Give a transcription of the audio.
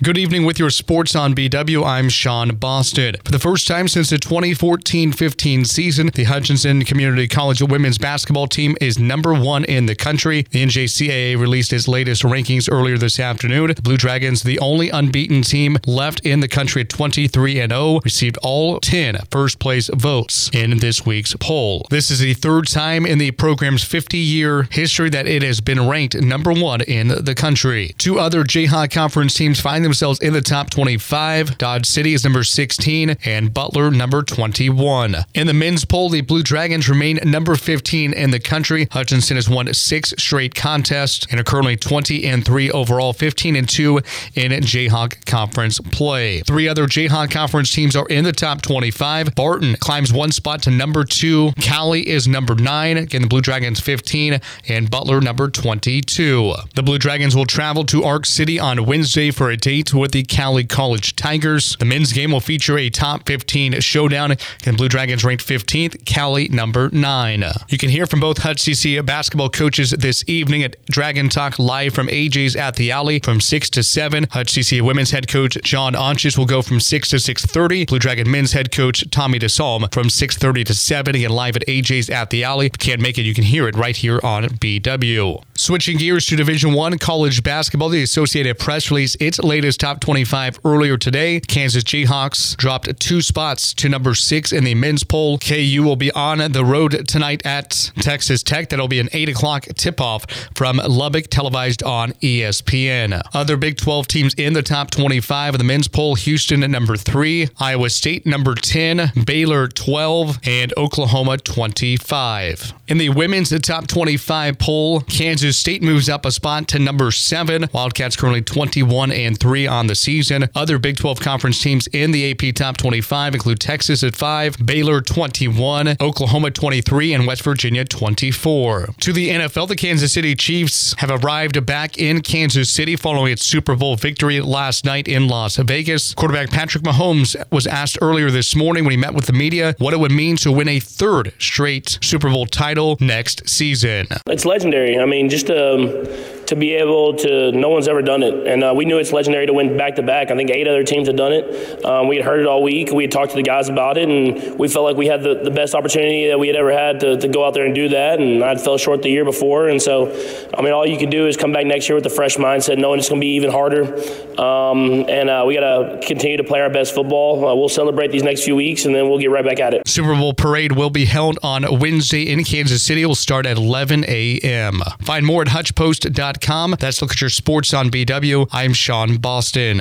Good evening with your sports on BW. I'm Sean Boston. For the first time since the 2014 15 season, the Hutchinson Community College women's basketball team is number one in the country. The NJCAA released its latest rankings earlier this afternoon. The Blue Dragons, the only unbeaten team left in the country at 23 0, received all 10 first place votes in this week's poll. This is the third time in the program's 50 year history that it has been ranked number one in the country. Two other Jayhawk Conference teams find themselves in the top 25. Dodge City is number 16 and Butler number 21. In the men's poll, the Blue Dragons remain number 15 in the country. Hutchinson has won six straight contests and are currently 20 and 3 overall, 15 and 2 in Jayhawk Conference play. Three other Jayhawk Conference teams are in the top 25. Barton climbs one spot to number 2. Cowley is number 9. Again, the Blue Dragons 15 and Butler number 22. The Blue Dragons will travel to Ark City on Wednesday for a date with the Cowley College Tigers. The men's game will feature a top 15 showdown, and Blue Dragons ranked 15th, Cowley number 9. You can hear from both Hutch CC basketball coaches this evening at Dragon Talk live from AJ's at the Alley from 6 to 7. Hutch CC women's head coach John Ontjes will go from 6 to 6.30. Blue Dragon men's head coach Tommy DeSalm from 6.30 to 7. Again, live at AJ's at the Alley. If you can't make it, you can hear it right here on BW. Switching gears to Division One college basketball, the Associated Press released its latest top 25 earlier today. Kansas Jayhawks dropped two spots to number six in the men's poll. KU will be on the road tonight at Texas Tech. That'll be an 8 o'clock tip off from Lubbock, televised on ESPN. Other Big 12 teams in the top 25 of the men's poll Houston at number three, Iowa State number 10, Baylor 12, and Oklahoma 25. In the women's top 25 poll, Kansas State moves up a spot to number seven. Wildcats currently 21 and 3 on the season. Other Big 12 conference teams in the AP top 25 include Texas at 5, Baylor 21, Oklahoma 23, and West Virginia 24. To the NFL, the Kansas City Chiefs have arrived back in Kansas City following its Super Bowl victory last night in Las Vegas. Quarterback Patrick Mahomes was asked earlier this morning when he met with the media what it would mean to win a third straight Super Bowl title next season. It's legendary. I mean, just um to be able to, no one's ever done it. And uh, we knew it's legendary to win back to back. I think eight other teams had done it. Um, we had heard it all week. We had talked to the guys about it, and we felt like we had the, the best opportunity that we had ever had to, to go out there and do that. And I'd fell short the year before. And so, I mean, all you can do is come back next year with a fresh mindset, knowing it's going to be even harder. Um, and uh, we got to continue to play our best football. Uh, we'll celebrate these next few weeks, and then we'll get right back at it. Super Bowl parade will be held on Wednesday in Kansas City. It will start at 11 a.m. Find more at hutchpost.com. That's look at your sports on BW. I'm Sean Boston.